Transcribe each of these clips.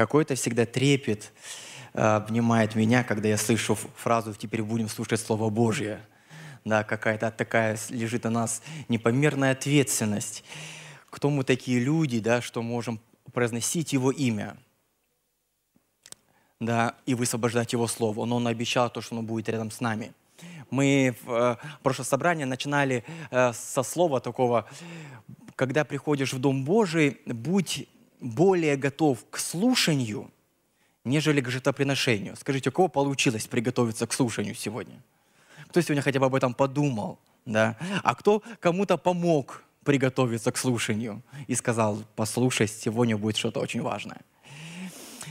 Какой-то всегда трепет э, обнимает меня, когда я слышу фразу «теперь будем слушать Слово Божье». Да, какая-то такая лежит на нас непомерная ответственность. Кто мы такие люди, да, что можем произносить Его имя, да, и высвобождать Его Слово. Но Он обещал то, что Он будет рядом с нами. Мы в э, прошлое собрание начинали э, со слова такого, когда приходишь в Дом Божий, будь более готов к слушанию, нежели к жертвоприношению. Скажите, у кого получилось приготовиться к слушанию сегодня? Кто сегодня хотя бы об этом подумал? Да? А кто кому-то помог приготовиться к слушанию и сказал, послушай, сегодня будет что-то очень важное.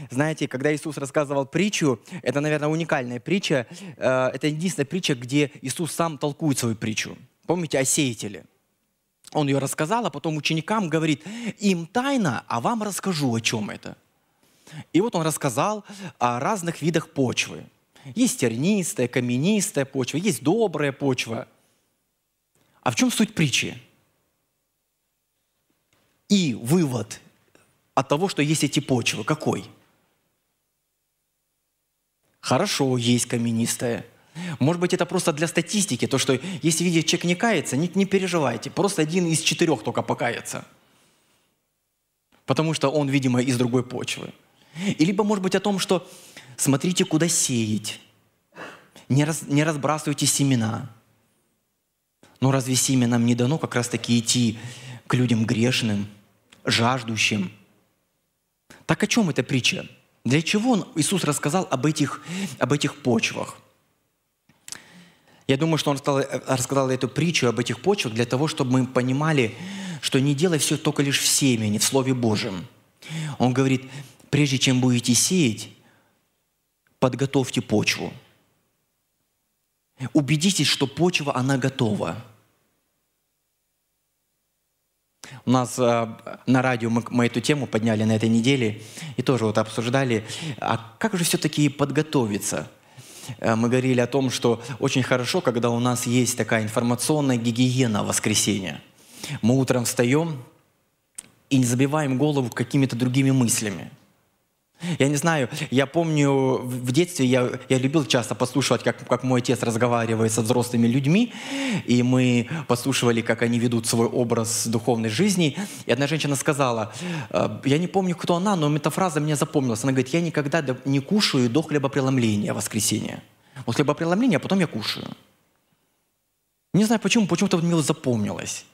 Знаете, когда Иисус рассказывал притчу, это, наверное, уникальная притча. Э, это единственная притча, где Иисус сам толкует свою притчу. Помните о сеятеле? Он ее рассказал, а потом ученикам говорит, им тайна, а вам расскажу, о чем это. И вот он рассказал о разных видах почвы. Есть тернистая, каменистая почва, есть добрая почва. А в чем суть притчи? И вывод от того, что есть эти почвы, какой? Хорошо, есть каменистая. Может быть, это просто для статистики, то, что если видите, человек не кается, не, не переживайте, просто один из четырех только покается. Потому что он, видимо, из другой почвы. И либо, может быть, о том, что смотрите, куда сеять. Не, раз, не разбрасывайте семена. Но разве семенам не дано как раз-таки идти к людям грешным, жаждущим? Так о чем эта притча? Для чего он, Иисус рассказал об этих, об этих почвах? Я думаю, что он рассказал, рассказал эту притчу об этих почвах для того, чтобы мы понимали, что не делай все только лишь в семени, в Слове Божьем. Он говорит, прежде чем будете сеять, подготовьте почву. Убедитесь, что почва, она готова. У нас э, на радио мы, мы эту тему подняли на этой неделе и тоже вот обсуждали, а как же все-таки подготовиться – Э, мы говорили о том, что очень хорошо, когда у нас есть такая информационная гигиена воскресенья. Мы утром встаем и не забиваем голову какими-то другими мыслями. Я не знаю, я помню, в детстве я, я любил часто послушивать, как, как мой отец разговаривает со взрослыми людьми, и мы послушивали, как они ведут свой образ духовной жизни. И одна женщина сказала, «Э, я не помню, кто она, но эта фраза мне запомнилась. Она говорит, я никогда не кушаю до хлебопреломления в воскресенье. Вот хлебопреломление, а потом я кушаю. Не знаю почему, почему-то мне запомнилось.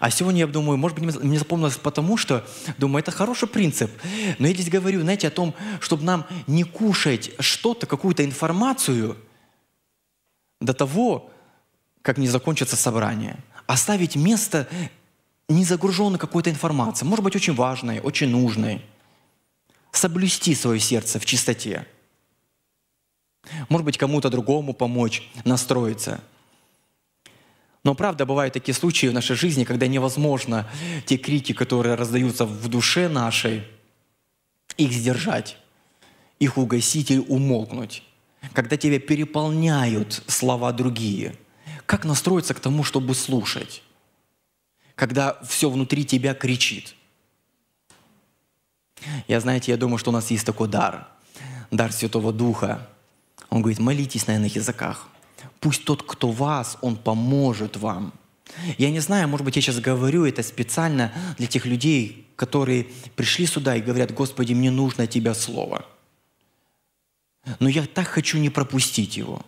А сегодня я думаю, может быть, мне запомнилось потому, что, думаю, это хороший принцип. Но я здесь говорю, знаете, о том, чтобы нам не кушать что-то, какую-то информацию до того, как не закончится собрание. Оставить место не загруженной какой-то информацией, может быть, очень важной, очень нужной. Соблюсти свое сердце в чистоте. Может быть, кому-то другому помочь настроиться – но правда, бывают такие случаи в нашей жизни, когда невозможно те крики, которые раздаются в душе нашей, их сдержать, их угасить или умолкнуть. Когда тебя переполняют слова другие. Как настроиться к тому, чтобы слушать? Когда все внутри тебя кричит. Я, знаете, я думаю, что у нас есть такой дар. Дар Святого Духа. Он говорит, молитесь на иных языках – Пусть тот, кто вас, он поможет вам. Я не знаю, может быть, я сейчас говорю это специально для тех людей, которые пришли сюда и говорят, Господи, мне нужно Тебя Слово. Но я так хочу не пропустить его.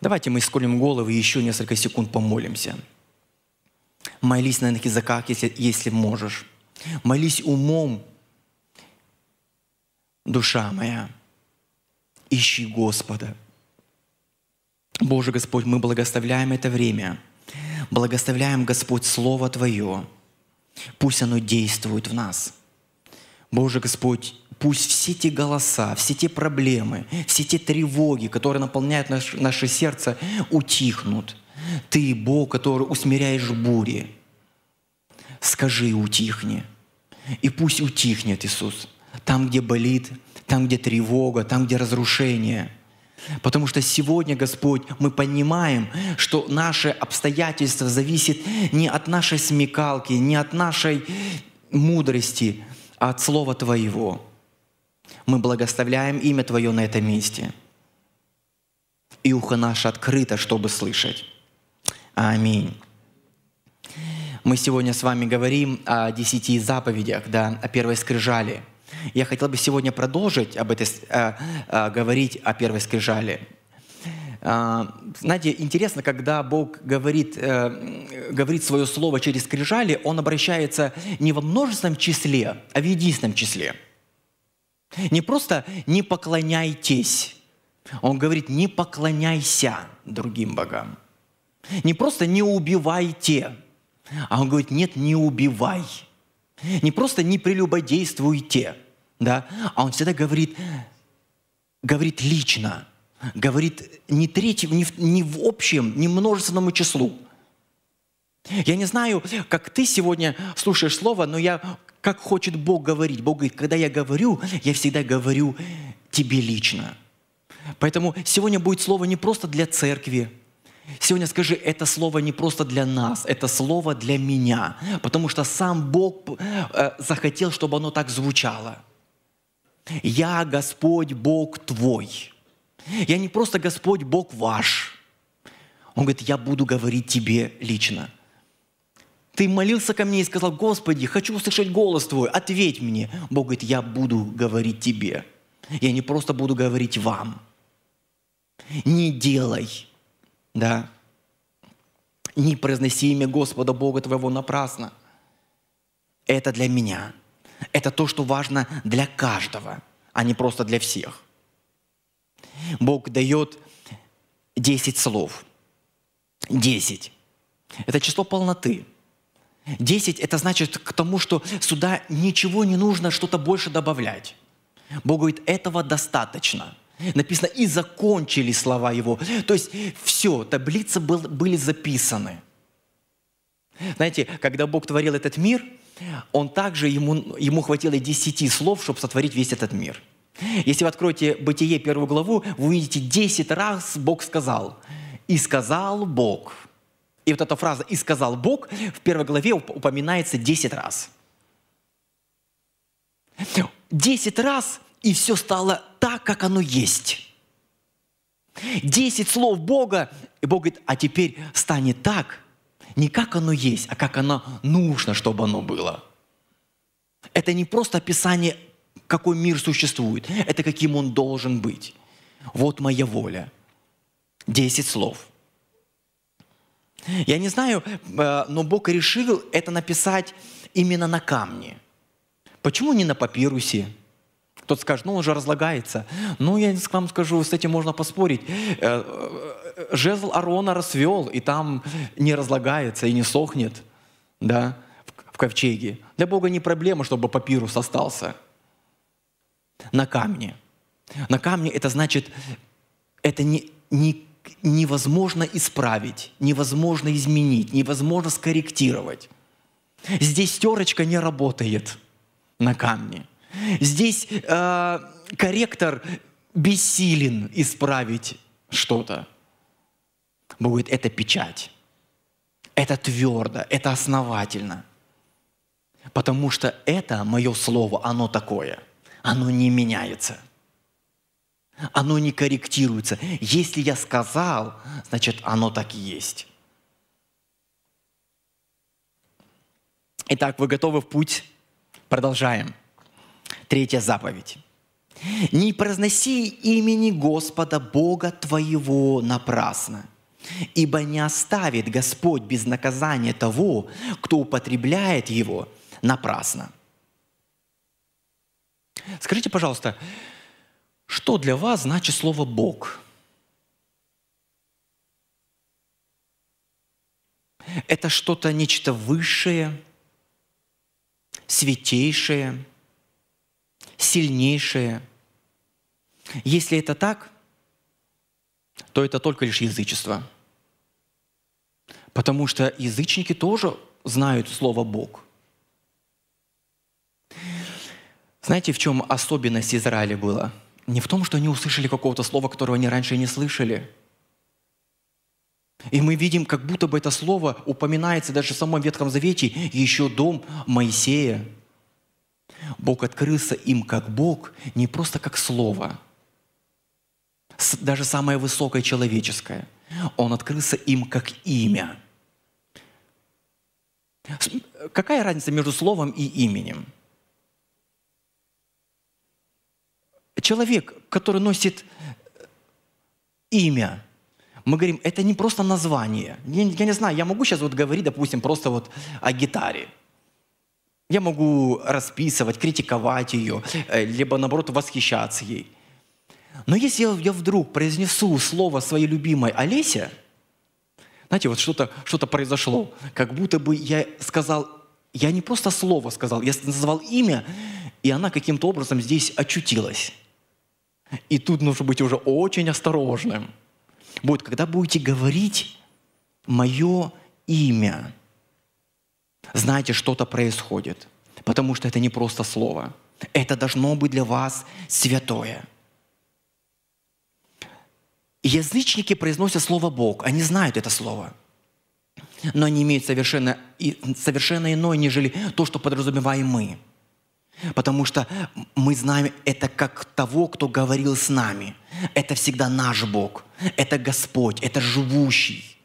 Давайте мы сколем головы и еще несколько секунд помолимся. Молись на языках, если, если можешь. Молись умом, душа моя. Ищи Господа – Боже Господь, мы благословляем это время. Благословляем, Господь, Слово Твое. Пусть оно действует в нас. Боже Господь, пусть все те голоса, все те проблемы, все те тревоги, которые наполняют наш, наше сердце, утихнут. Ты, Бог, который усмиряешь бури, скажи утихни. И пусть утихнет Иисус. Там, где болит, там, где тревога, там, где разрушение – Потому что сегодня, Господь, мы понимаем, что наше обстоятельство зависит не от нашей смекалки, не от нашей мудрости, от Слова Твоего. Мы благословляем имя Твое на этом месте. И ухо наше открыто, чтобы слышать. Аминь. Мы сегодня с вами говорим о десяти заповедях, да, о первой скрижали. Я хотел бы сегодня продолжить об этой, э, э, говорить о первой скрижали. Э, знаете, интересно, когда Бог говорит, э, говорит свое слово через скрижали, Он обращается не во множественном числе, а в единственном числе. Не просто «не поклоняйтесь», Он говорит «не поклоняйся другим богам». Не просто «не убивайте», а он говорит, нет, не убивай. Не просто не прелюбодействуйте, да, а он всегда говорит, говорит лично, говорит не третьему, не в, не в общем, не множественному числу. Я не знаю, как ты сегодня слушаешь слово, но я, как хочет Бог говорить. Бог говорит, когда я говорю, я всегда говорю тебе лично. Поэтому сегодня будет слово не просто для церкви, Сегодня скажи, это слово не просто для нас, это слово для меня, потому что сам Бог э, захотел, чтобы оно так звучало. Я Господь Бог твой. Я не просто Господь Бог ваш. Он говорит, я буду говорить тебе лично. Ты молился ко мне и сказал, Господи, хочу услышать голос Твой, ответь мне. Бог говорит, я буду говорить тебе. Я не просто буду говорить вам. Не делай да. Не произноси имя Господа Бога твоего напрасно. Это для меня. Это то, что важно для каждого, а не просто для всех. Бог дает 10 слов. 10. Это число полноты. 10 – это значит к тому, что сюда ничего не нужно что-то больше добавлять. Бог говорит, этого достаточно – Написано, и закончили слова его. То есть все, таблицы был, были записаны. Знаете, когда Бог творил этот мир, Он также, ему, ему хватило десяти слов, чтобы сотворить весь этот мир. Если вы откроете Бытие первую главу, вы увидите десять раз Бог сказал. И сказал Бог. И вот эта фраза «и сказал Бог» в первой главе упоминается десять раз. Десять раз и все стало так, как оно есть. Десять слов Бога, и Бог говорит, а теперь станет так, не как оно есть, а как оно нужно, чтобы оно было. Это не просто описание, какой мир существует, это каким он должен быть. Вот моя воля. Десять слов. Я не знаю, э, но Бог решил это написать именно на камне. Почему не на папирусе? Кто-то скажет, ну он же разлагается. Ну, я вам скажу, с этим можно поспорить. Э, э, жезл Арона расвел, и там не разлагается и не сохнет, да, в ковчеге. Для Бога не проблема, чтобы папирус остался на камне. На камне это значит, это не, не, невозможно исправить, невозможно изменить, невозможно скорректировать. Здесь терочка не работает на камне. Здесь э, корректор бессилен исправить что-то. Бог говорит, это печать. Это твердо, это основательно. Потому что это мое слово, оно такое. Оно не меняется. Оно не корректируется. Если я сказал, значит, оно так и есть. Итак, вы готовы в путь? Продолжаем. Третья заповедь. «Не произноси имени Господа Бога твоего напрасно, ибо не оставит Господь без наказания того, кто употребляет его напрасно». Скажите, пожалуйста, что для вас значит слово «Бог»? Это что-то, нечто высшее, святейшее – сильнейшее. Если это так, то это только лишь язычество. Потому что язычники тоже знают слово «Бог». Знаете, в чем особенность Израиля была? Не в том, что они услышали какого-то слова, которого они раньше не слышали. И мы видим, как будто бы это слово упоминается даже в самом Ветхом Завете еще дом Моисея – Бог открылся им как Бог, не просто как Слово, даже самое высокое человеческое. Он открылся им как имя. Какая разница между словом и именем? Человек, который носит имя, мы говорим, это не просто название. Я, я не знаю, я могу сейчас вот говорить, допустим, просто вот о гитаре. Я могу расписывать, критиковать ее, э, либо наоборот восхищаться ей. Но если я, вдруг произнесу слово своей любимой Олесе, знаете, вот что-то что произошло, как будто бы я сказал, я не просто слово сказал, я назвал имя, и она каким-то образом здесь очутилась. И тут нужно быть уже очень осторожным – будет, когда будете говорить мое имя, знаете, что-то происходит, потому что это не просто слово. Это должно быть для вас святое. Язычники произносят слово «Бог», они знают это слово, но они имеют совершенно, совершенно иное, нежели то, что подразумеваем мы – Потому что мы знаем это как того, кто говорил с нами. Это всегда наш Бог. Это Господь. Это живущий.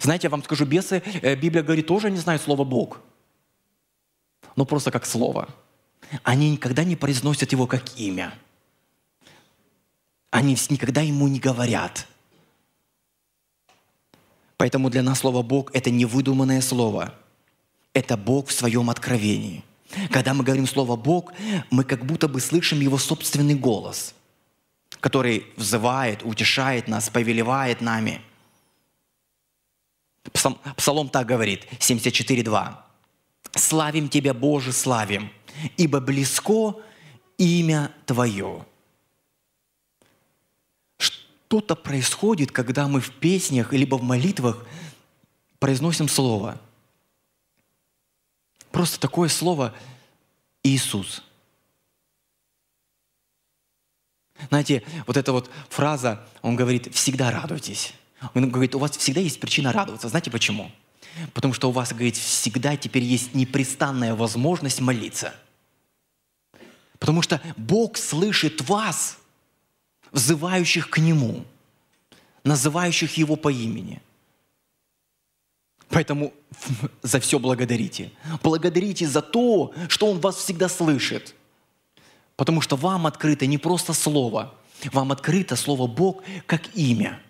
Знаете, я вам скажу, бесы, э, Библия говорит, тоже не знают слово Бог. Но просто как слово. Они никогда не произносят его как имя. Они никогда ему не говорят. Поэтому для нас слово Бог – это не выдуманное слово. Это Бог в своем откровении – когда мы говорим слово «Бог», мы как будто бы слышим Его собственный голос, который взывает, утешает нас, повелевает нами. Псалом, Псалом так говорит, 74.2. «Славим Тебя, Боже, славим, ибо близко имя Твое». Что-то происходит, когда мы в песнях либо в молитвах произносим слово – Просто такое слово Иисус. Знаете, вот эта вот фраза, он говорит, всегда радуйтесь. Он говорит, у вас всегда есть причина радоваться. Знаете почему? Потому что у вас, говорит, всегда теперь есть непрестанная возможность молиться. Потому что Бог слышит вас, взывающих к Нему, называющих Его по имени – Поэтому за все благодарите. Благодарите за то, что Он вас всегда слышит. Потому что вам открыто не просто слово, вам открыто слово Бог как имя.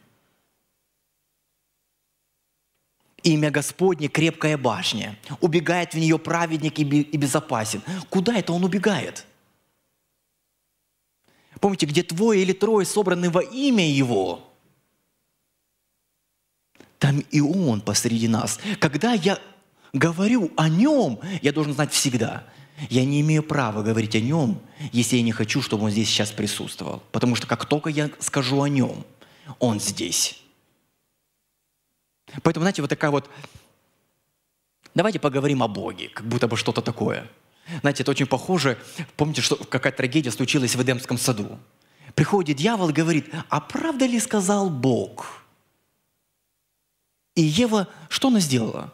Имя Господне – крепкая башня. Убегает в нее праведник и безопасен. Куда это он убегает? Помните, где двое или трое собраны во имя Его – там и Он посреди нас. Когда я говорю о Нем, я должен знать всегда. Я не имею права говорить о Нем, если я не хочу, чтобы Он здесь сейчас присутствовал. Потому что как только я скажу о Нем, Он здесь. Поэтому, знаете, вот такая вот... Давайте поговорим о Боге, как будто бы что-то такое. Знаете, это очень похоже. Помните, что какая трагедия случилась в Эдемском саду? Приходит дьявол и говорит, а правда ли сказал Бог – и Ева, что она сделала?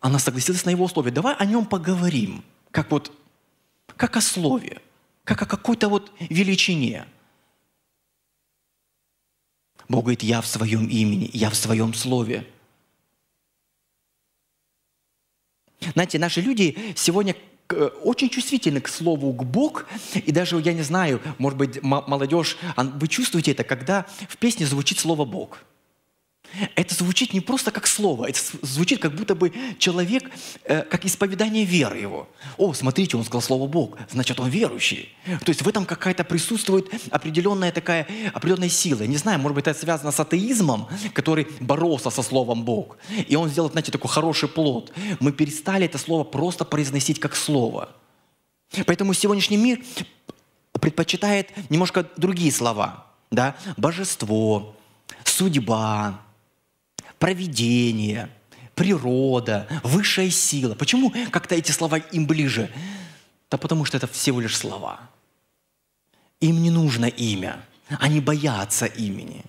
Она согласилась на его условия. Давай о нем поговорим, как вот, как о слове, как о какой-то вот величине. Бог говорит, я в своем имени, я в своем слове. Знаете, наши люди сегодня очень чувствительны к слову к Бог, и даже, я не знаю, может быть, молодежь, вы чувствуете это, когда в песне звучит слово «Бог». Это звучит не просто как слово, это звучит как будто бы человек, э, как исповедание веры его. О, смотрите, он сказал слово Бог, значит, он верующий. То есть в этом какая-то присутствует определенная такая, определенная сила. Не знаю, может быть, это связано с атеизмом, который боролся со словом Бог. И он сделал, знаете, такой хороший плод. Мы перестали это слово просто произносить как слово. Поэтому сегодняшний мир предпочитает немножко другие слова. Да? Божество, судьба, провидение, природа, высшая сила. Почему как-то эти слова им ближе? Да потому что это всего лишь слова. Им не нужно имя. Они боятся имени.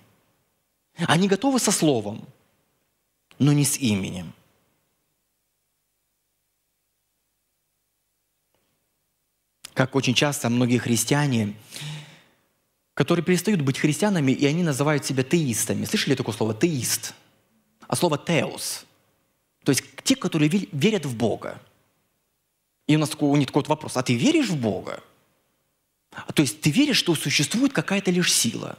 Они готовы со словом, но не с именем. как очень часто многие христиане, которые перестают быть христианами, и они называют себя теистами. Слышали такое слово «теист»? А слово «теос». То есть те, которые верят в Бога. И у нас у них такой вот вопрос, а ты веришь в Бога? То есть ты веришь, что существует какая-то лишь сила.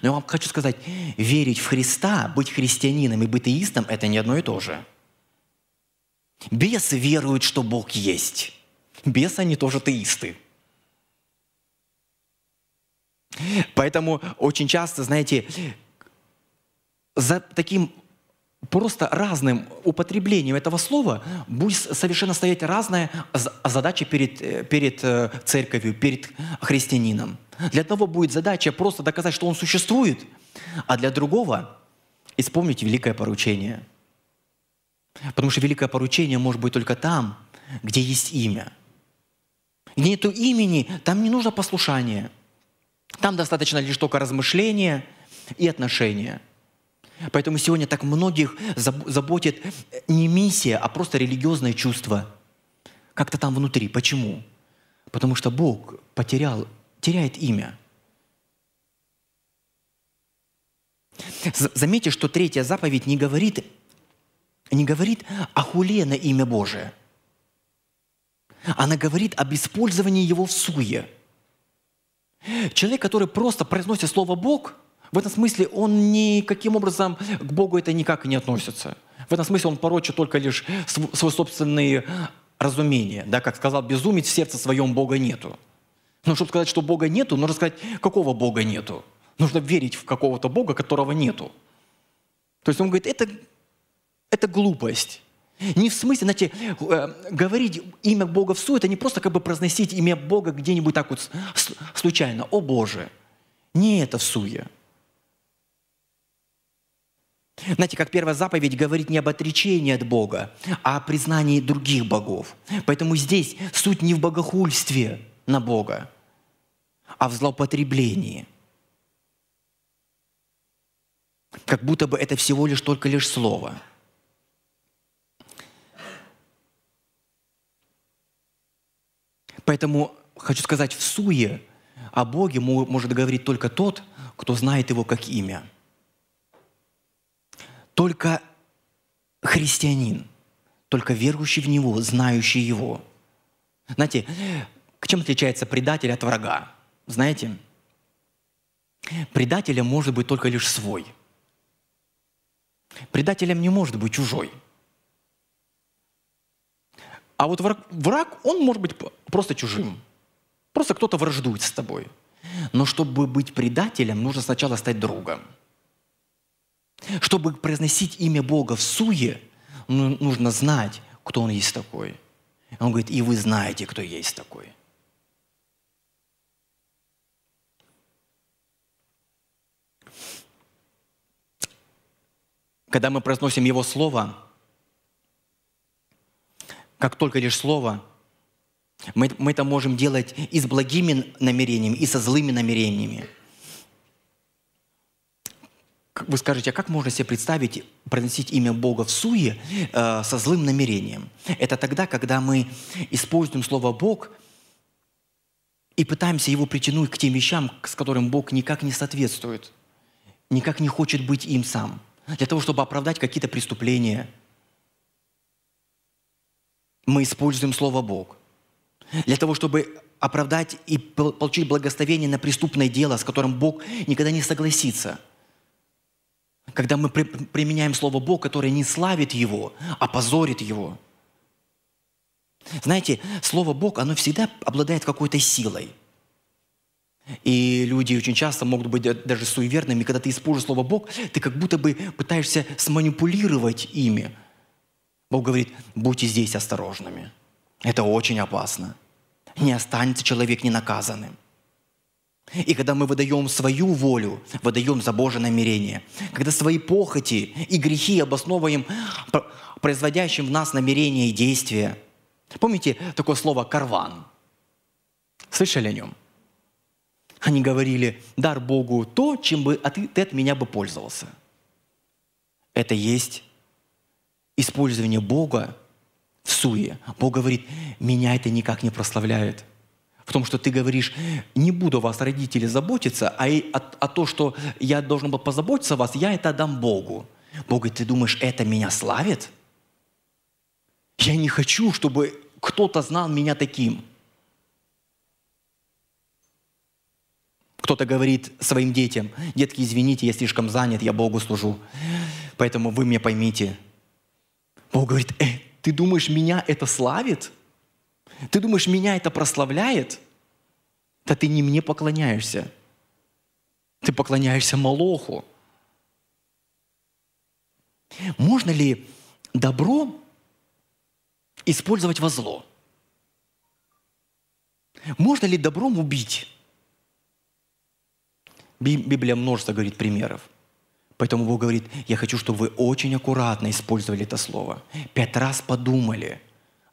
Но я вам хочу сказать, верить в Христа, быть христианином и быть теистом – это не одно и то же. Бесы веруют, что Бог есть. Бесы, они тоже теисты. Поэтому очень часто, знаете, за таким просто разным употреблением этого слова будет совершенно стоять разная задача перед, э, перед э, церковью, перед христианином. Для одного будет задача просто доказать, что он существует, а для другого исполнить великое поручение. Потому что великое поручение может быть только там, где есть имя. Где нету имени, там не нужно послушание. Там достаточно лишь только размышления и отношения – Поэтому сегодня так многих заботит не миссия, а просто религиозное чувство. Как-то там внутри. Почему? Потому что Бог потерял, теряет имя. Заметьте, что третья заповедь не говорит, не говорит о хуле на имя Божие. Она говорит об использовании его в суе. Человек, который просто произносит слово «Бог», в этом смысле он никаким образом к Богу это никак не относится. В этом смысле он порочит только лишь свои собственные разумения. Да, как сказал безумец, в сердце своем Бога нету. Но чтобы сказать, что Бога нету, нужно сказать, какого Бога нету. Нужно верить в какого-то Бога, которого нету. То есть он говорит, это, это глупость. Не в смысле, знаете, э, говорить имя Бога в су, это не просто как бы произносить имя Бога где-нибудь так вот случайно. О Боже! Не это в суе. Знаете, как первая заповедь говорит не об отречении от Бога, а о признании других богов. Поэтому здесь суть не в богохульстве на Бога, а в злоупотреблении. Как будто бы это всего лишь только лишь слово. Поэтому хочу сказать, в суе о Боге может говорить только тот, кто знает его как имя – только христианин, только верующий в Него, знающий Его. Знаете, к чем отличается предатель от врага? Знаете, предателем может быть только лишь свой. Предателем не может быть чужой. А вот враг, враг, он может быть просто чужим. Просто кто-то враждует с тобой. Но чтобы быть предателем, нужно сначала стать другом. Чтобы произносить имя Бога в суе, ну, нужно знать, кто Он есть такой. Он говорит, и вы знаете, кто есть такой. Когда мы произносим Его Слово, как только лишь Слово, мы, мы это можем делать и с благими намерениями, и со злыми намерениями – вы скажете, а как можно себе представить проносить имя Бога в суе э, со злым намерением? Это тогда, когда мы используем слово «Бог» и пытаемся его притянуть к тем вещам, с которым Бог никак не соответствует, никак не хочет быть им сам, для того, чтобы оправдать какие-то преступления. Мы используем слово «Бог». Для того, чтобы оправдать и получить благословение на преступное дело, с которым Бог никогда не согласится – когда мы при, применяем слово Бог, которое не славит Его, а позорит Его. Знаете, слово Бог, оно всегда обладает какой-то силой. И люди очень часто могут быть даже суеверными, когда ты используешь слово Бог, ты как будто бы пытаешься сманипулировать ими. Бог говорит, будьте здесь осторожными. Это очень опасно. Не останется человек ненаказанным. И когда мы выдаем свою волю, выдаем за Божье намерение, когда свои похоти и грехи обосновываем производящим в нас намерения и действия. Помните такое слово «карван»? Слышали о нем? Они говорили, дар Богу то, чем бы ты от меня бы пользовался. Это есть использование Бога в суе. Бог говорит, меня это никак не прославляет – В том, что ты говоришь, не буду вас, родители, заботиться, а, и, а, а то, что я должен был позаботиться о вас, я это отдам Богу. Бог говорит, ты думаешь, это меня славит? Я не хочу, чтобы кто-то знал меня таким. Кто-то говорит своим детям, детки, извините, я слишком занят, я Богу служу, поэтому вы меня поймите. Бог говорит, э, ты думаешь, меня это славит? Ты думаешь, меня это прославляет? Да ты не мне поклоняешься. Ты поклоняешься Молоху. Можно ли добро использовать во зло? Можно ли добром убить? Библия множество говорит примеров. Поэтому Бог говорит, я хочу, чтобы вы очень аккуратно использовали это слово. Пять раз подумали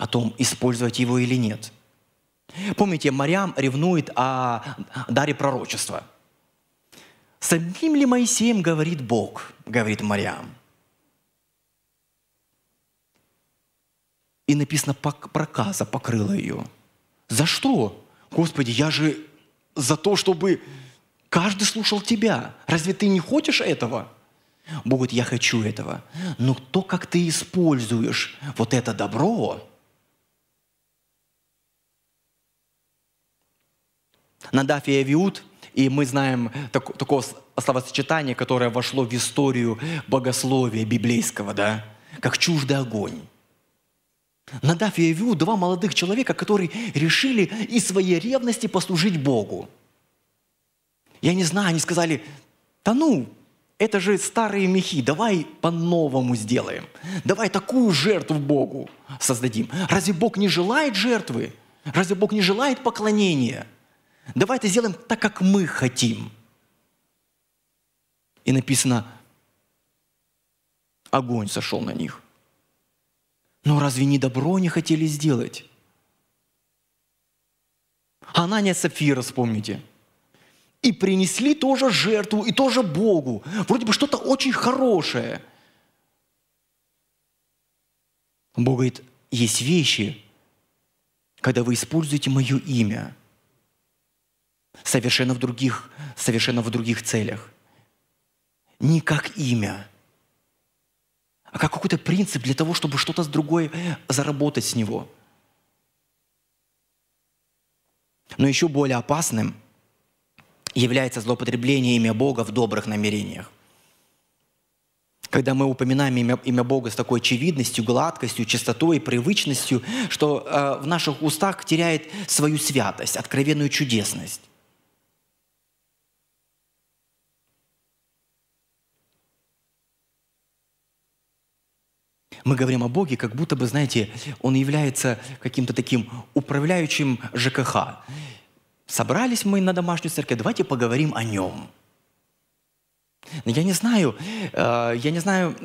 о том, использовать его или нет. Помните, Мариам ревнует о даре пророчества. Самим ли Моисеем говорит Бог, говорит Мариам. И написано, проказа покрыла ее. За что? Господи, я же за то, чтобы Каждый слушал тебя. Разве ты не хочешь этого? Бог говорит, я хочу этого. Но то, как ты используешь вот это добро, Надав и Авиуд, и мы знаем так, такое словосочетание, которое вошло в историю богословия библейского, да, как чуждый огонь. Надав и Авиуд – два молодых человека, которые решили из своей ревности послужить Богу – я не знаю, они сказали, да ну, это же старые мехи, давай по-новому сделаем. Давай такую жертву Богу создадим. Разве Бог не желает жертвы? Разве Бог не желает поклонения? Давай это сделаем так, как мы хотим. И написано, огонь сошел на них. Но разве не добро не хотели сделать? Анания Сапфира, вспомните – и принесли тоже жертву, и тоже Богу. Вроде бы что-то очень хорошее. Бог говорит, есть вещи, когда вы используете мое имя совершенно в других, совершенно в других целях. Не как имя, а как какой-то принцип для того, чтобы что-то другое заработать с него. Но еще более опасным – является злоупотребление имя Бога в добрых намерениях. Когда мы упоминаем имя, имя Бога с такой очевидностью, гладкостью, чистотой, привычностью, что э, в наших устах теряет свою святость, откровенную чудесность. Мы говорим о Боге, как будто бы, знаете, Он является каким-то таким управляющим ЖКХ. Собрались мы на домашнюю церковь, давайте поговорим о нем. Я не знаю, э, я не знаю,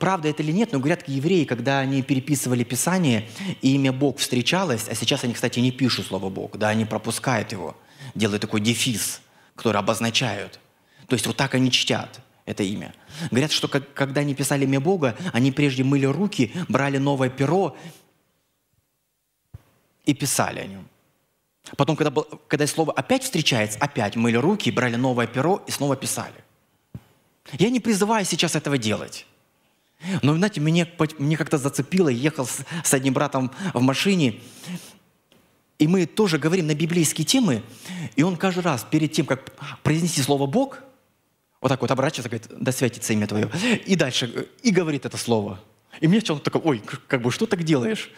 правда это или нет, но говорят, евреи, когда они переписывали Писание, имя Бог встречалось, а сейчас они, кстати, не пишут слово Бог, да, они пропускают его, делают такой дефис, который обозначают. То есть вот так они чтят это имя. Говорят, что когда они писали имя Бога, они прежде мыли руки, брали новое перо и писали о нем. Потом, когда, когда слово опять встречается, опять мыли руки, брали новое перо и снова писали. Я не призываю сейчас этого делать. Но, знаете, мне, мне как-то зацепило, ехал с, с одним братом в машине, и мы тоже говорим на библейские темы, и он каждый раз перед тем, как произнести слово «Бог», вот так вот оборачивается, говорит, да святится имя Твое, и дальше, и говорит это слово. И мне человек такой, ой, как бы, что так делаешь?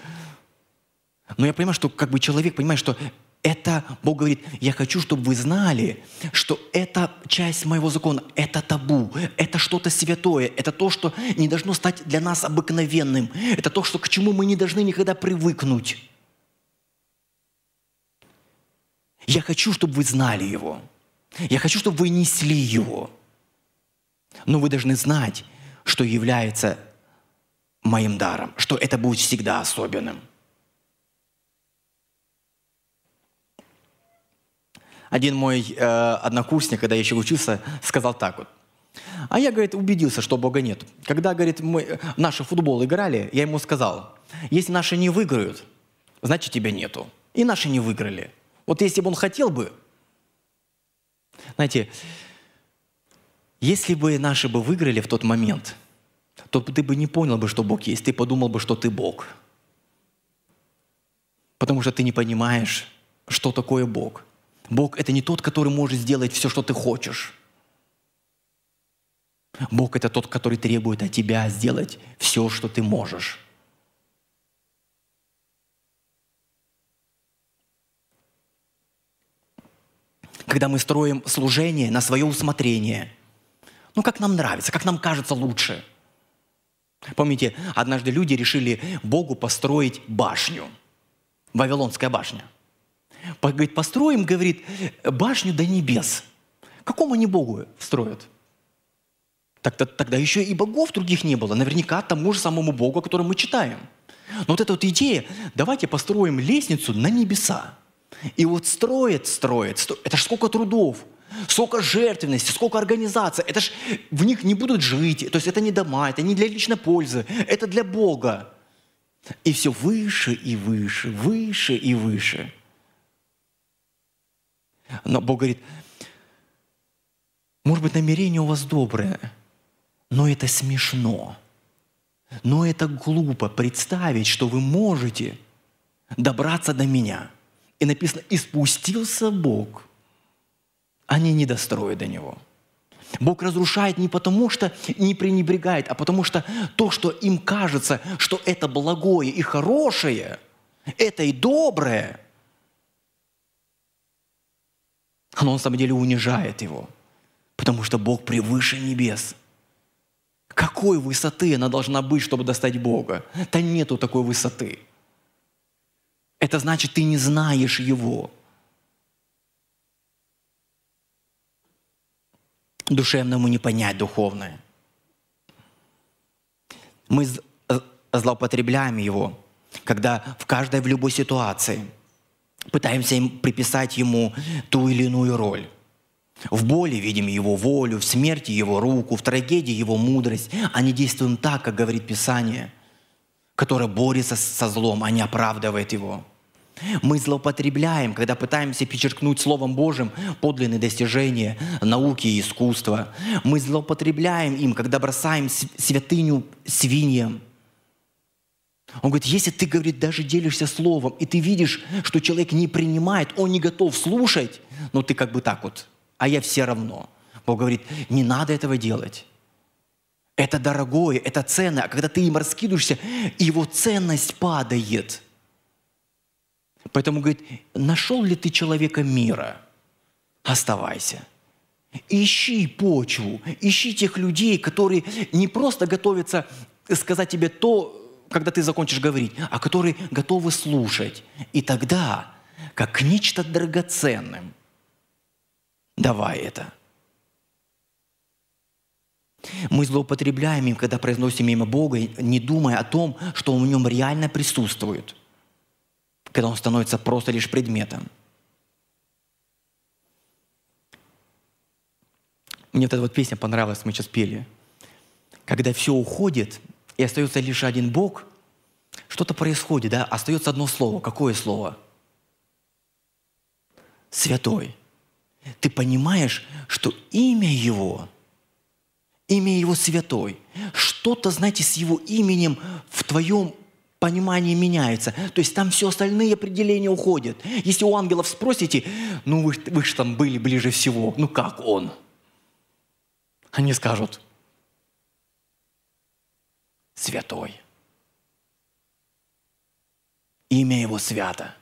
Но я понимаю, что как бы человек понимает, что это, Бог говорит, я хочу, чтобы вы знали, что это часть моего закона, это табу, это что-то святое, это то, что не должно стать для нас обыкновенным, это то, что, к чему мы не должны никогда привыкнуть. Я хочу, чтобы вы знали его. Я хочу, чтобы вы несли его. Но вы должны знать, что является моим даром, что это будет всегда особенным. Один мой э, однокурсник, когда я еще учился, сказал так вот. А я, говорит, убедился, что Бога нет. Когда, говорит, мы наши футбол играли, я ему сказал, если наши не выиграют, значит тебя нету. И наши не выиграли. Вот если бы он хотел бы, знаете, если бы наши бы выиграли в тот момент, то ты бы не понял бы, что Бог есть. Ты подумал бы, что ты Бог. Потому что ты не понимаешь, что такое Бог. Бог – это не тот, который может сделать все, что ты хочешь. Бог – это тот, который требует от тебя сделать все, что ты можешь. Когда мы строим служение на свое усмотрение, ну как нам нравится, как нам кажется лучше. Помните, однажды люди решили Богу построить башню, Вавилонская башня. Говорит, построим, говорит, башню до небес. Какому они Богу строят? Тогда, тогда еще и богов других не было. Наверняка тому же самому Богу, о котором мы читаем. Но вот эта вот идея, давайте построим лестницу на небеса. И вот строит, строит, строит. Это ж сколько трудов, сколько жертвенности, сколько организации. Это ж в них не будут жить. То есть это не дома, это не для личной пользы, это для Бога. И все выше и выше, выше и выше. Но Бог говорит, может быть, намерение у вас доброе, но это смешно. Но это глупо представить, что вы можете добраться до меня. И написано, и спустился Бог. Они не достроят до Него. Бог разрушает не потому, что не пренебрегает, а потому что то, что им кажется, что это благое и хорошее, это и доброе, оно на самом деле унижает его, потому что Бог превыше небес – какой высоты она должна быть, чтобы достать Бога? Да нету такой высоты. Это значит, ты не знаешь Его. Душевному не понять духовное. Мы э, злоупотребляем Его, когда в каждой, в любой ситуации пытаемся им приписать Ему ту или иную роль. В боли видим Его волю, в смерти Его руку, в трагедии Его мудрость. Не действуем так, как говорит Писание, которое борется со злом, а не оправдывает его. Мы злоупотребляем, когда пытаемся перечеркнуть Словом Божьим подлинные достижения науки и искусства. Мы злоупотребляем им, когда бросаем святыню свиньям. Он говорит, если ты, говорит, даже делишься словом, и ты видишь, что человек не принимает, он не готов слушать, но ты как бы так вот – а я все равно. Бог говорит, не надо этого делать. Это дорогое, это ценно. А когда ты им раскидываешься, его ценность падает. Поэтому говорит, нашел ли ты человека мира? Оставайся. Ищи почву, ищи тех людей, которые не просто готовятся сказать тебе то, когда ты закончишь говорить, а которые готовы слушать. И тогда, как нечто драгоценным, давай это. Мы злоупотребляем им, когда произносим имя Бога, не думая о том, что в нем реально присутствует, когда он становится просто лишь предметом. Мне вот эта вот песня понравилась, мы сейчас пели. Когда все уходит, и остается лишь один Бог, что-то происходит, да? Остается одно слово. Какое слово? Святой ты понимаешь, что имя Его, имя Его святой, что-то, знаете, с Его именем в твоем понимании меняется. То есть там все остальные определения уходят. Если у ангелов спросите, ну вы, вы же там были ближе всего, ну как он? Они скажут, святой. Имя его свято.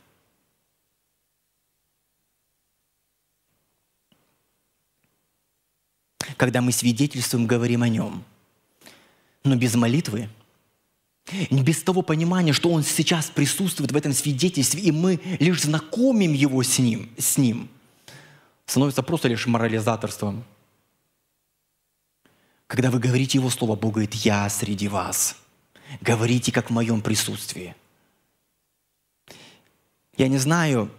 когда мы свидетельствуем, говорим о нем. Но без молитвы, без того понимания, что он сейчас присутствует в этом свидетельстве, и мы лишь знакомим его с ним, с ним становится просто лишь морализаторством. Когда вы говорите Его Слово, Бог говорит, «Я среди вас». Говорите, как в моем присутствии. Я не знаю,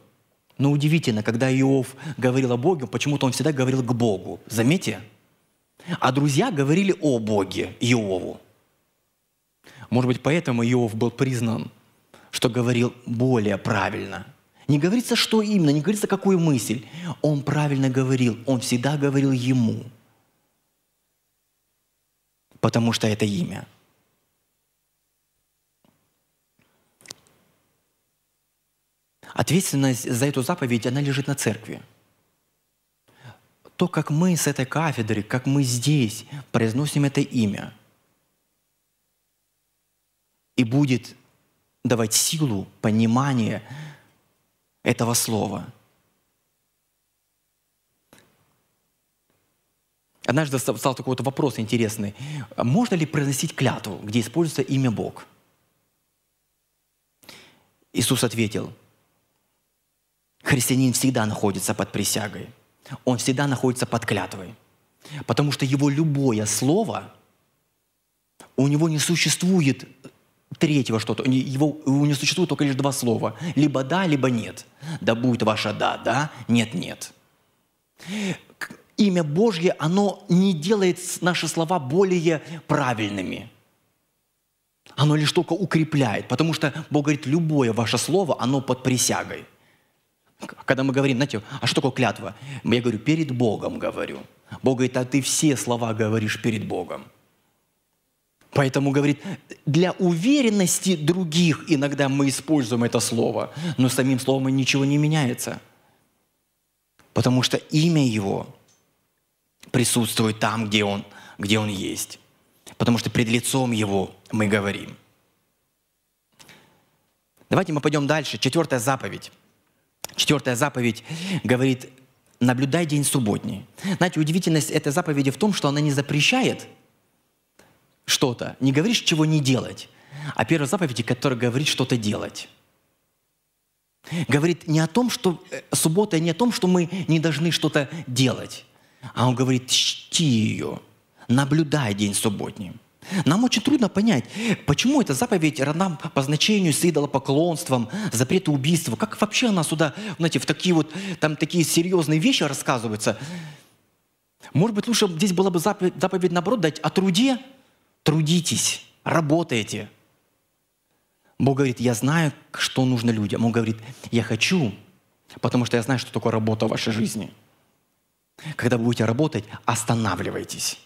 но удивительно, когда Иов говорил о Боге, почему-то он всегда говорил к Богу. Заметьте? А друзья говорили о Боге Иову. Может быть, поэтому Иов был признан, что говорил более правильно. Не говорится, что именно, не говорится, какую мысль. Он правильно говорил, он всегда говорил ему. Потому что это имя. Ответственность за эту заповедь, она лежит на церкви. То, как мы с этой кафедры, как мы здесь произносим это имя, и будет давать силу, понимание этого слова. Однажды стал такой вот вопрос интересный. Можно ли произносить клятву, где используется имя Бог? Иисус ответил, христианин всегда находится под присягой. Он всегда находится под клятвой. Потому что его любое слово, у него не существует третьего что-то. Его, его не существует только лишь два слова. Либо да, либо нет. Да будет ваше да, да, нет, нет. Имя Божье, оно не делает наши слова более правильными. Оно лишь только укрепляет, потому что Бог говорит, любое ваше слово, оно под присягой. Когда мы говорим, знаете, а что такое клятва? Я говорю, перед Богом говорю. Бог говорит, а ты все слова говоришь перед Богом. Поэтому говорит, для уверенности других иногда мы используем это слово, но самим словом ничего не меняется. Потому что имя его присутствует там, где он, где он есть. Потому что пред лицом его мы говорим. Давайте мы пойдем дальше. Четвертая заповедь. Четвертая заповедь говорит, наблюдай день субботний. Знаете, удивительность этой заповеди в том, что она не запрещает – что-то, не говоришь, чего не делать, а первая заповедь, которая говорит что-то делать. Говорит не о том, что э, суббота не о том, что мы не должны что-то делать, а он говорит, чти ее, наблюдай день субботний. Нам очень трудно понять, почему эта заповедь равна по значению с идолопоклонством, запрету убийства. Как вообще она сюда, знаете, в такие вот, там такие серьезные вещи рассказываются. Может быть, лучше здесь была бы заповедь наоборот дать о труде, трудитесь, работайте. Бог говорит, я знаю, что нужно людям. Он говорит, я хочу, потому что я знаю, что такое работа в вашей жизни. Когда вы будете работать, останавливайтесь.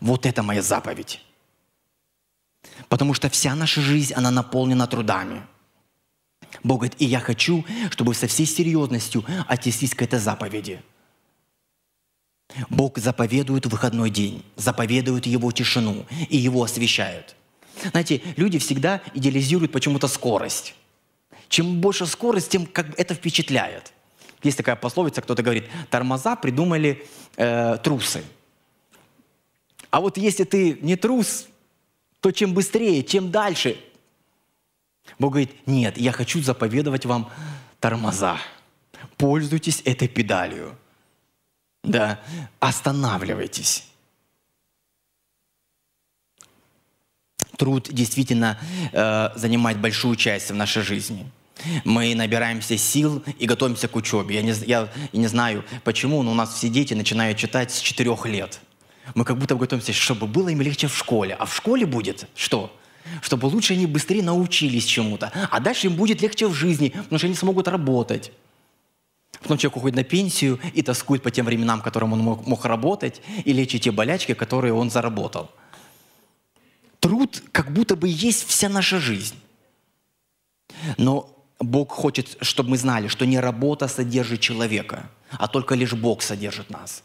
Вот это моя заповедь. Потому что вся наша жизнь, она наполнена трудами. Бог говорит, и я хочу, чтобы со всей серьезностью отнеслись к этой заповеди – Бог заповедует выходной день, заповедует его тишину и его освещают. Знаете, люди всегда идеализируют почему-то скорость. Чем больше скорость, тем как это впечатляет. Есть такая пословица, кто-то говорит, тормоза придумали э, трусы. А вот если ты не трус, то чем быстрее, чем дальше. Бог говорит, нет, я хочу заповедовать вам тормоза. Пользуйтесь этой педалью да, останавливайтесь. Труд действительно э, занимает большую часть в нашей жизни. Мы набираемся сил и готовимся к учебе. Я не, я, не знаю почему, но у нас все дети начинают читать с четырех лет. Мы как будто готовимся, чтобы было им легче в школе. А в школе будет что? Чтобы лучше они быстрее научились чему-то. А дальше им будет легче в жизни, потому что они смогут работать. Потом человек уходит на пенсию и тоскует по тем временам, которым он мог, мог работать, и лечит те болячки, которые он заработал. Труд как будто бы есть вся наша жизнь. Но Бог хочет, чтобы мы знали, что не работа содержит человека, а только лишь Бог содержит нас.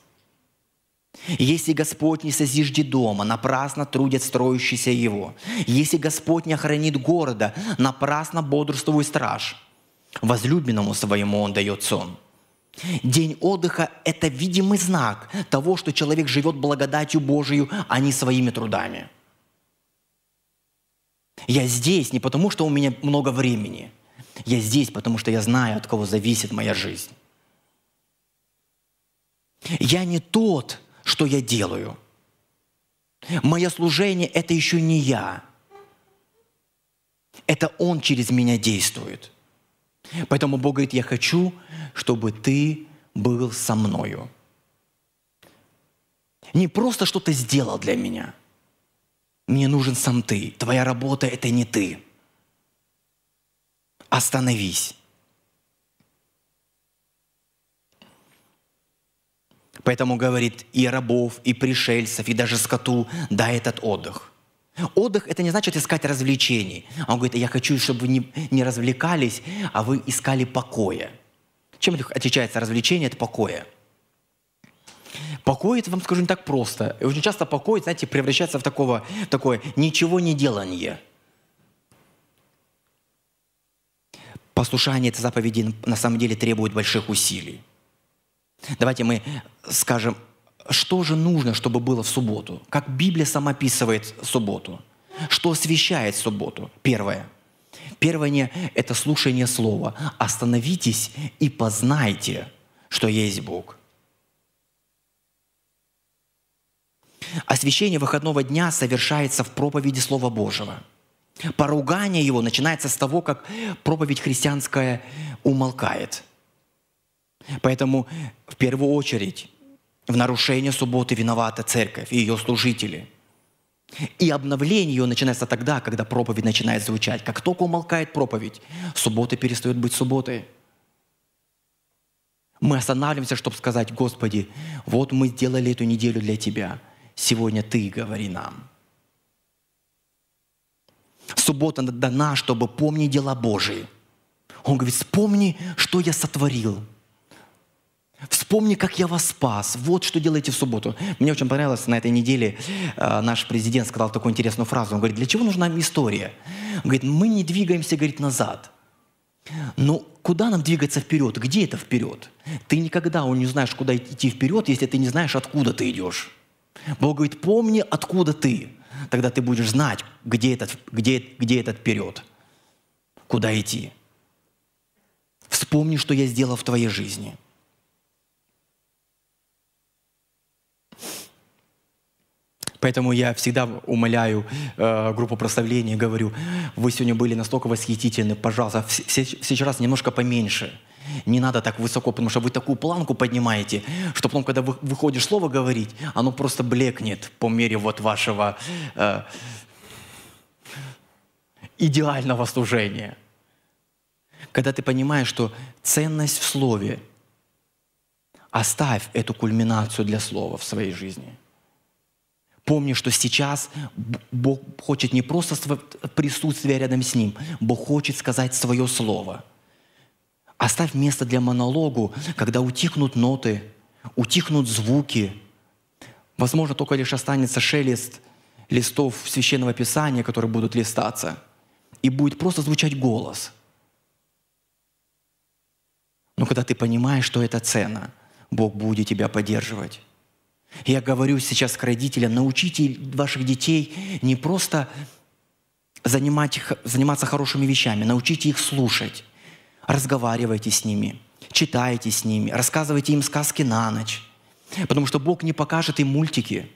Если Господь не созиждет дома, напрасно трудят строящиеся его. Если Господь не охранит города, напрасно бодрствует страж. Возлюбленному своему он дает сон – День отдыха – это видимый знак того, что человек живет благодатью Божию, а не своими трудами. Я здесь не потому, что у меня много времени. Я здесь, потому что я знаю, от кого зависит моя жизнь. Я не тот, что я делаю. Мое служение – это еще не я. Это Он через меня действует – Поэтому Бог говорит, я хочу, чтобы ты был со мною. Не просто что-то сделал для меня. Мне нужен сам ты. Твоя работа – это не ты. Остановись. Поэтому говорит и рабов, и пришельцев, и даже скоту, дай этот отдых – Отдых – это не значит искать развлечений. Он говорит, я хочу, чтобы вы не, не развлекались, а вы искали покоя. Чем отличается развлечение от покоя? Покой, это вам скажу, не так просто. И очень часто покой, знаете, превращается в такого, такое ничего не делание. Послушание этой заповеди на самом деле требует больших усилий. Давайте мы скажем, что же нужно, чтобы было в субботу? Как Библия сама описывает субботу? Что освещает субботу? Первое. Первое – это слушание слова. Остановитесь и познайте, что есть Бог. Освящение выходного дня совершается в проповеди Слова Божьего. Поругание его начинается с того, как проповедь христианская умолкает. Поэтому в первую очередь в нарушение субботы виновата церковь и ее служители. И обновление ее начинается тогда, когда проповедь начинает звучать. Как только умолкает проповедь, суббота перестает быть субботой. Мы останавливаемся, чтобы сказать, Господи, вот мы сделали эту неделю для Тебя – Сегодня Ты говори нам. Суббота дана, чтобы помнить дела Божии. Он говорит, вспомни, что я сотворил. Вспомни, как я вас спас. Вот что делаете в субботу. Мне очень понравилось на этой неделе э, наш президент сказал такую интересную фразу. Он говорит, для чего нужна история? Он говорит, мы не двигаемся, говорит, назад. Но куда нам двигаться вперед? Где это вперед? Ты никогда не знаешь, куда идти вперед, если ты не знаешь, откуда ты идешь. Бог говорит, помни, откуда ты. Тогда ты будешь знать, где этот, где, где этот вперед, куда идти. Вспомни, что я сделал в твоей жизни. Поэтому я всегда умоляю э, группу прославления, говорю, вы сегодня были настолько восхитительны, пожалуйста, в, в, в раз немножко поменьше. Не надо так высоко, потому что вы такую планку поднимаете, что потом, когда вы выходишь слово говорить, оно просто блекнет по мере вот вашего э, идеального служения. Когда ты понимаешь, что ценность в слове, оставь эту кульминацию для слова в своей жизни. Помни, что сейчас Бог хочет не просто присутствие рядом с Ним, Бог хочет сказать свое слово – Оставь место для монологу, когда утихнут ноты, утихнут звуки. Возможно, только лишь останется шелест листов священного писания, которые будут листаться, и будет просто звучать голос. Но когда ты понимаешь, что это цена, Бог будет тебя поддерживать. Я говорю сейчас к родителям, научите ваших детей не просто занимать, заниматься хорошими вещами, научите их слушать разговаривайте с ними, читайте с ними, рассказывайте им сказки на ночь. Потому что Бог не покажет им мультики.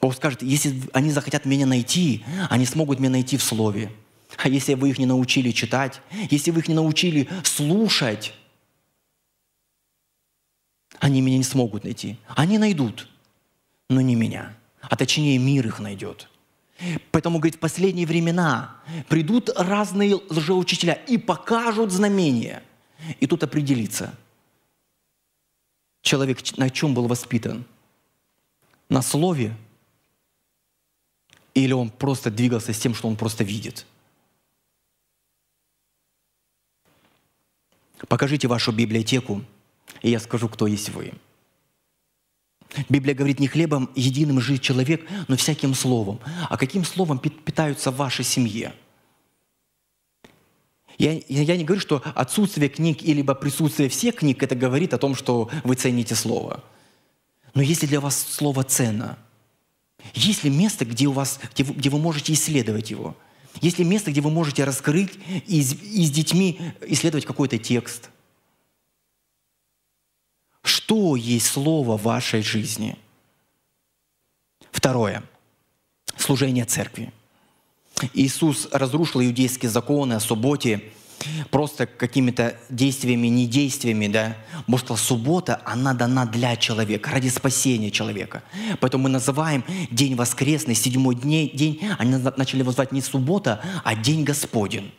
Бог скажет, если они захотят меня найти, они смогут меня найти в Слове. А если вы их не научили читать, если вы их не научили слушать, они меня не смогут найти. Они найдут, но не меня. А точнее, мир их найдет. Поэтому, говорит, в последние времена придут разные лжеучителя и покажут знамения. И тут определиться, человек на чем был воспитан? На слове? Или он просто двигался с тем, что он просто видит? Покажите вашу библиотеку, и я скажу, кто есть вы. Библия говорит, не хлебом единым жить человек, но всяким словом. А каким словом питаются в вашей семье? Я, я не говорю, что отсутствие книг или присутствие всех книг это говорит о том, что вы цените слово. Но если для вас слово ценно, есть ли место, где, у вас, где, вы, где вы можете исследовать его? Есть ли место, где вы можете раскрыть и с, и с детьми исследовать какой-то текст – что есть Слово в вашей жизни? Второе. Служение церкви. Иисус разрушил иудейские законы о субботе просто какими-то действиями, не действиями, да. Бог сказал, суббота, она дана для человека, ради спасения человека. Поэтому мы называем день воскресный, седьмой день, они начали назвать не суббота, а день Господень.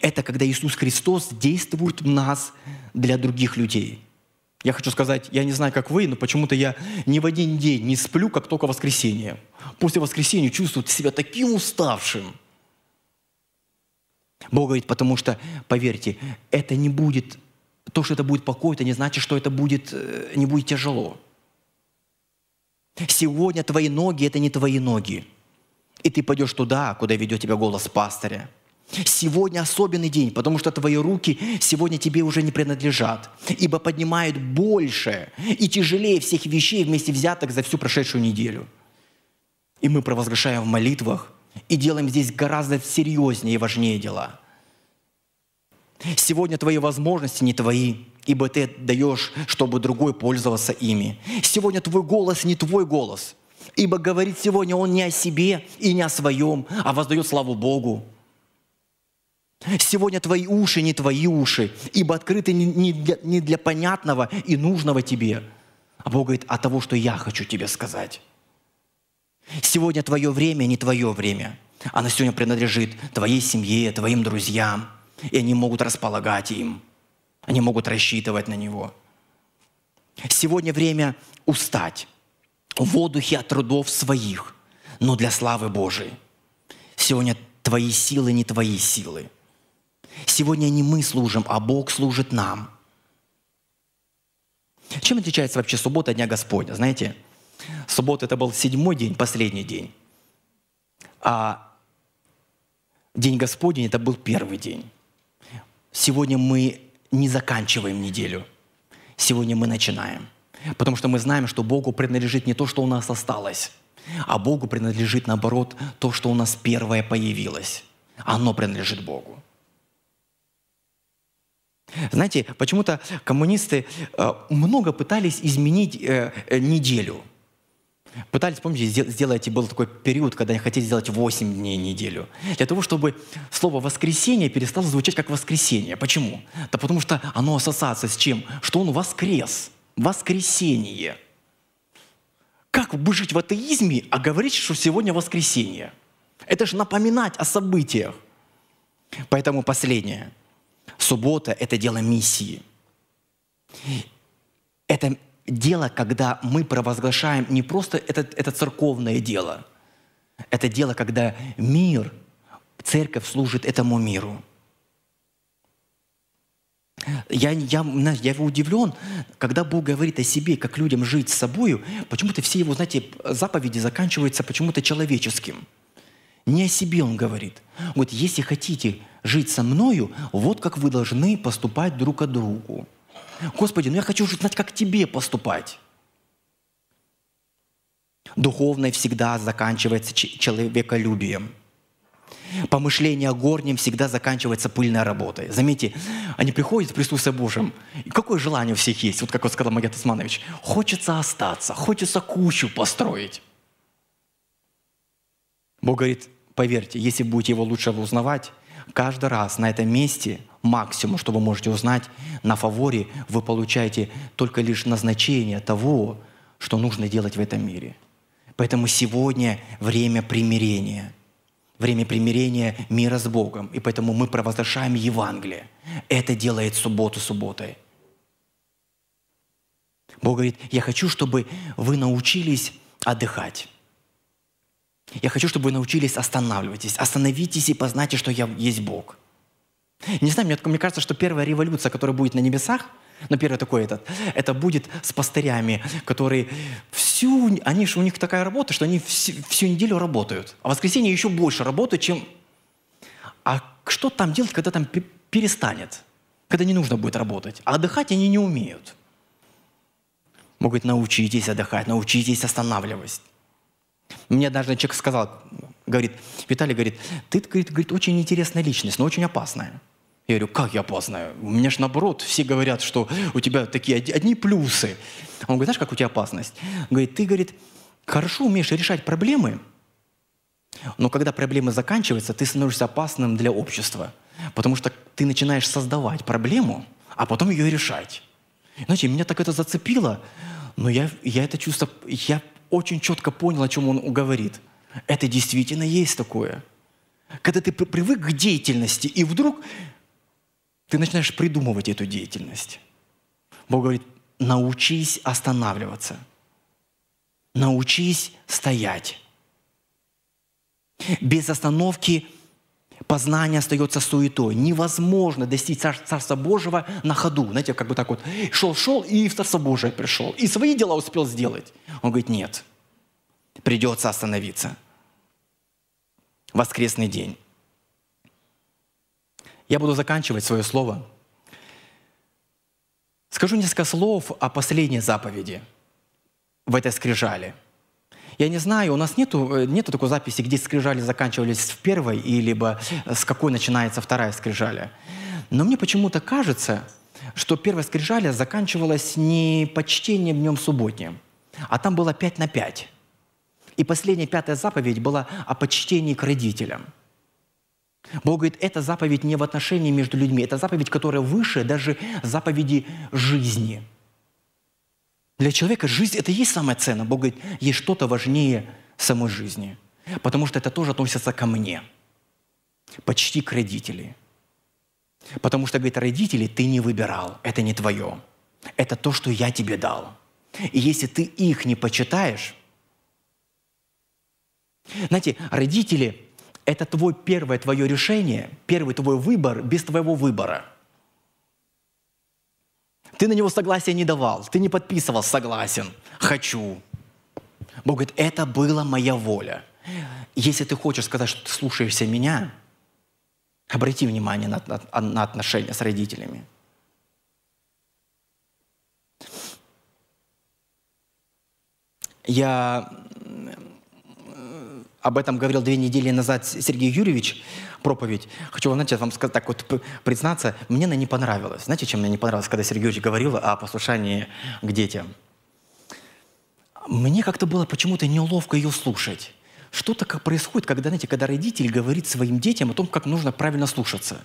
Это когда Иисус Христос действует в нас для других людей – Я хочу сказать, я не знаю, как вы, но почему-то я ни в один день не сплю, как только воскресенье. После воскресенья чувствую себя таким уставшим. Бог говорит, потому что, поверьте, это не будет, то, что это будет покой, это не значит, что это будет, э, не будет тяжело. Сегодня твои ноги – это не твои ноги. И ты пойдешь туда, куда ведет тебя голос пастыря. Сегодня особенный день, потому что твои руки сегодня тебе уже не принадлежат, ибо поднимают больше и тяжелее всех вещей вместе взятых за всю прошедшую неделю. И мы провозглашаем в молитвах и делаем здесь гораздо серьезнее и важнее дела. Сегодня твои возможности не твои, ибо ты даешь, чтобы другой пользовался ими. Сегодня твой голос не твой голос, ибо говорит сегодня он не о себе и не о своем, а воздает славу Богу. Сегодня твои уши не твои уши, ибо открыты не для, не для понятного и нужного тебе, а Бог говорит, о того, что я хочу тебе сказать. Сегодня твое время не твое время. Оно сегодня принадлежит твоей семье, твоим друзьям. И они могут располагать им. Они могут рассчитывать на него. Сегодня время устать в воздухе от трудов своих, но для славы Божией. Сегодня твои силы не твои силы – Сегодня не мы служим, а Бог служит нам. Чем отличается вообще суббота от Дня Господня? Знаете, суббота это был седьмой день, последний день. А День Господень это был первый день. Сегодня мы не заканчиваем неделю. Сегодня мы начинаем. Потому что мы знаем, что Богу принадлежит не то, что у нас осталось, а Богу принадлежит, наоборот, то, что у нас первое появилось. Оно принадлежит Богу. Знаете, почему-то коммунисты э, много пытались изменить э, э, неделю. Пытались, помните, сделать, был такой период, когда они хотели сделать 8 дней неделю. Для того, чтобы слово «воскресенье» перестало звучать как «воскресенье». Почему? Да потому что оно ассоциация с чем? Что он воскрес. Воскресенье. Как бы жить в атеизме, а говорить, что сегодня воскресенье? Это же напоминать о событиях. Поэтому последнее – Суббота – это дело миссии. Это дело, когда мы провозглашаем не просто это, это церковное дело, это дело, когда мир, церковь служит этому миру. Я, я, я удивлен, когда Бог говорит о себе, как людям жить с собой, почему-то все его, знаете, заповеди заканчиваются почему-то человеческим – не о себе он говорит. Вот если хотите жить со мною, вот как вы должны поступать друг к другу. Господи, ну я хочу знать, как тебе поступать. Духовное всегда заканчивается человеколюбием. Помышление о горнем всегда заканчивается пыльной работой. Заметьте, они приходят в присутствие Божьем. И какое желание у всех есть? Вот как вот сказал Магет Османович. Хочется остаться, хочется кучу построить. Бог говорит, Поверьте, если будете его лучше узнавать, каждый раз на этом месте максимум, что вы можете узнать, на фаворе вы получаете только лишь назначение того, что нужно делать в этом мире. Поэтому сегодня время примирения. Время примирения мира с Богом. И поэтому мы провозглашаем Евангелие. Это делает субботу субботой. Бог говорит, я хочу, чтобы вы научились отдыхать. Я хочу, чтобы вы научились останавливайтесь. Остановитесь и познайте, что я есть Бог. Не знаю, мне, мне кажется, что первая революция, которая будет на небесах, но первый такой этот, это будет с пастырями, которые всю, они же, у них такая работа, что они всю, всю неделю работают, а в воскресенье еще больше работают, чем... А что там делать, когда там перестанет? Когда не нужно будет работать? А отдыхать они не умеют. Могут научитесь отдыхать, научитесь останавливать. Мне даже человек сказал, говорит, Виталий говорит, ты, говорит, очень интересная личность, но очень опасная. Я говорю, как я опасная? У меня же наоборот, все говорят, что у тебя такие одни плюсы. Он говорит, знаешь, как у тебя опасность? Говорит, ты, говорит, хорошо умеешь решать проблемы, но когда проблемы заканчиваются, ты становишься опасным для общества. Потому что ты начинаешь создавать проблему, а потом ее решать. Знаете, меня так это зацепило, но я, я это чувство, я очень четко понял, о чем он говорит. Это действительно есть такое. Когда ты привык к деятельности, и вдруг ты начинаешь придумывать эту деятельность. Бог говорит, научись останавливаться. Научись стоять. Без остановки познание остается суетой. Невозможно достичь Царства Божьего на ходу. Знаете, как бы так вот шел-шел и в Царство Божие пришел. И свои дела успел сделать. Он говорит, нет, придется остановиться. Воскресный день. Я буду заканчивать свое слово. Скажу несколько слов о последней заповеди в этой скрижале – я не знаю, у нас нету, э, нету такой записи, где скрижали заканчивались в первой, и либо с какой начинается вторая скрижаля. Но мне почему-то кажется, что первая скрижаля заканчивалась не почтением днем субботним, а там было пять на пять. И последняя пятая заповедь была о почтении к родителям. Бог говорит, это заповедь не в отношении между людьми, это заповедь, которая выше даже заповеди жизни – для человека жизнь – это и есть самое ценное. Бог говорит, есть что-то важнее самой жизни. Потому что это тоже относится ко мне. Почти к родителям. Потому что, говорит, родители ты не выбирал, это не твое. Это то, что я тебе дал. И если ты их не почитаешь, знаете, родители – это твой первое твое решение, первый твой выбор без твоего выбора – ты на него согласия не давал, ты не подписывал «согласен», «хочу». Бог говорит, это была моя воля. Если ты хочешь сказать, что ты слушаешься меня, обрати внимание на, на, на отношения с родителями. Я об этом говорил две недели назад Сергей Юрьевич, проповедь. Хочу, знаете, вам сказать, так вот признаться, мне она не понравилась. Знаете, чем мне не понравилось, когда Сергей Юрьевич говорил о послушании к детям? Мне как-то было почему-то неловко ее слушать. Что-то происходит, когда, знаете, когда родитель говорит своим детям о том, как нужно правильно слушаться.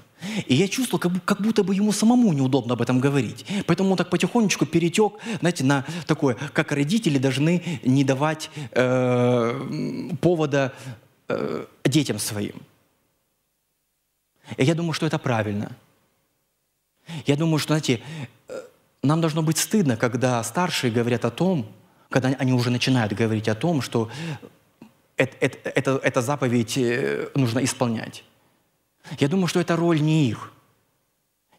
И я чувствовал, как, как будто бы ему самому неудобно об этом говорить. Поэтому он так потихонечку перетек, знаете, на такое, как родители должны не давать э, повода э, детям своим. И я думаю, что это правильно. Я думаю, что, знаете, э, нам должно быть стыдно, когда старшие говорят о том, когда они уже начинают говорить о том, что это, это, это, заповедь э, нужно исполнять. Я думаю, что это роль не их.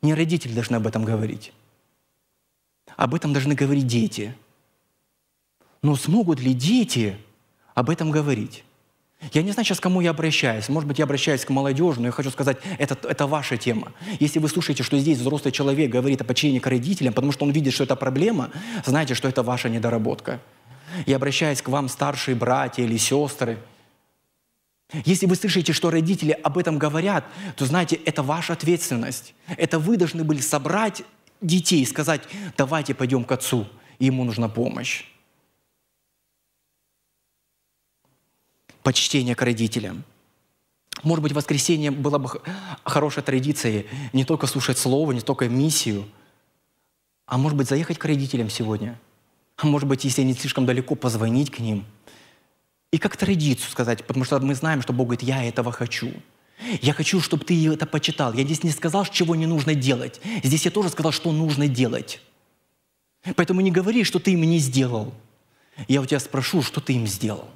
Не родители должны об этом говорить. Об этом должны говорить дети. Но смогут ли дети об этом говорить? Я не знаю сейчас, к кому я обращаюсь. Может быть, я обращаюсь к молодежи, но я хочу сказать, это, это ваша тема. Если вы слушаете, что здесь взрослый человек говорит о подчинении к родителям, потому что он видит, что это проблема, знайте, что это ваша недоработка. Я обращаюсь к вам, старшие братья или сестры. Если вы слышите, что родители об этом говорят, то знаете, это ваша ответственность. Это вы должны были собрать детей и сказать, давайте пойдем к отцу, ему нужна помощь. Почтение к родителям. Может быть, воскресенье было бы хорошей традицией не только слушать слово, не только миссию, а может быть, заехать к родителям сегодня – а может быть, если они слишком далеко, позвонить к ним. И как традицию сказать, потому что мы знаем, что Бог говорит, я этого хочу. Я хочу, чтобы ты это почитал. Я здесь не сказал, чего не нужно делать. Здесь я тоже сказал, что нужно делать. Поэтому не говори, что ты им не сделал. Я у тебя спрошу, что ты им сделал.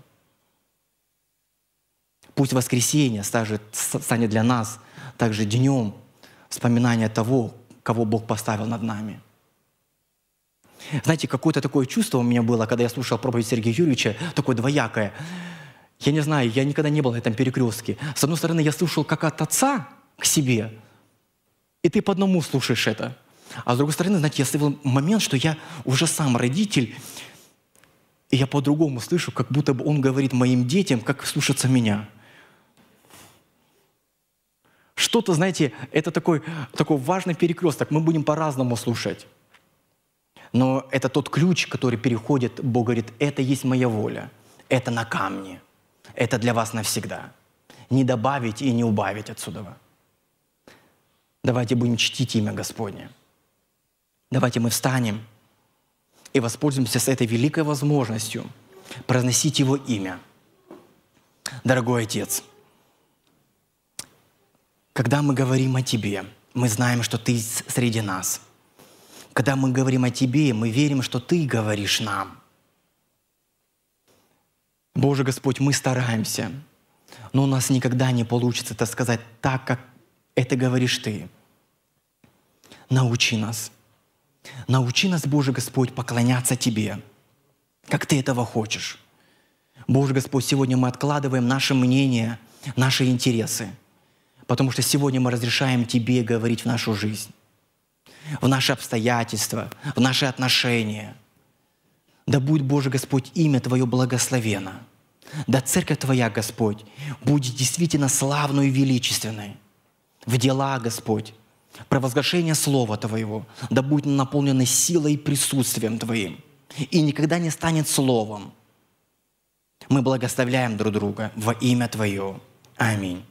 Пусть воскресенье станет для нас также днем вспоминания того, кого Бог поставил над нами – знаете, какое-то такое чувство у меня было, когда я слушал проповедь Сергея Юрьевича, такое двоякое. Я не знаю, я никогда не был на этом перекрестке. С одной стороны, я слушал как от отца к себе, и ты по одному слушаешь это. А с другой стороны, знаете, я ставил момент, что я уже сам родитель, и я по-другому слышу, как будто бы он говорит моим детям, как слушаться меня. Что-то, знаете, это такой, такой важный перекресток. Мы будем по-разному слушать. Но это тот ключ, который переходит, Бог говорит, это есть моя воля, это на камне, это для вас навсегда. Не добавить и не убавить отсюда. Давайте будем чтить имя Господне. Давайте мы встанем и воспользуемся с этой великой возможностью произносить Его имя. Дорогой Отец, когда мы говорим о Тебе, мы знаем, что Ты среди нас – Когда мы говорим о Тебе, мы верим, что Ты говоришь нам. Боже Господь, мы стараемся, но у нас никогда не получится это сказать так, как это говоришь Ты. Научи нас. Научи нас, Боже Господь, поклоняться Тебе, как Ты этого хочешь. Боже Господь, сегодня мы откладываем наше мнение, наши интересы, потому что сегодня мы разрешаем Тебе говорить в нашу жизнь, в наши обстоятельства, в наши отношения. Да будет, Боже Господь, имя Твое благословено. Да церковь Твоя, Господь, будет действительно славной и величественной. В дела, Господь, провозглашение Слова Твоего, да будет наполнено силой и присутствием Твоим. И никогда не станет словом. Мы благословляем друг друга во имя Твое. Аминь.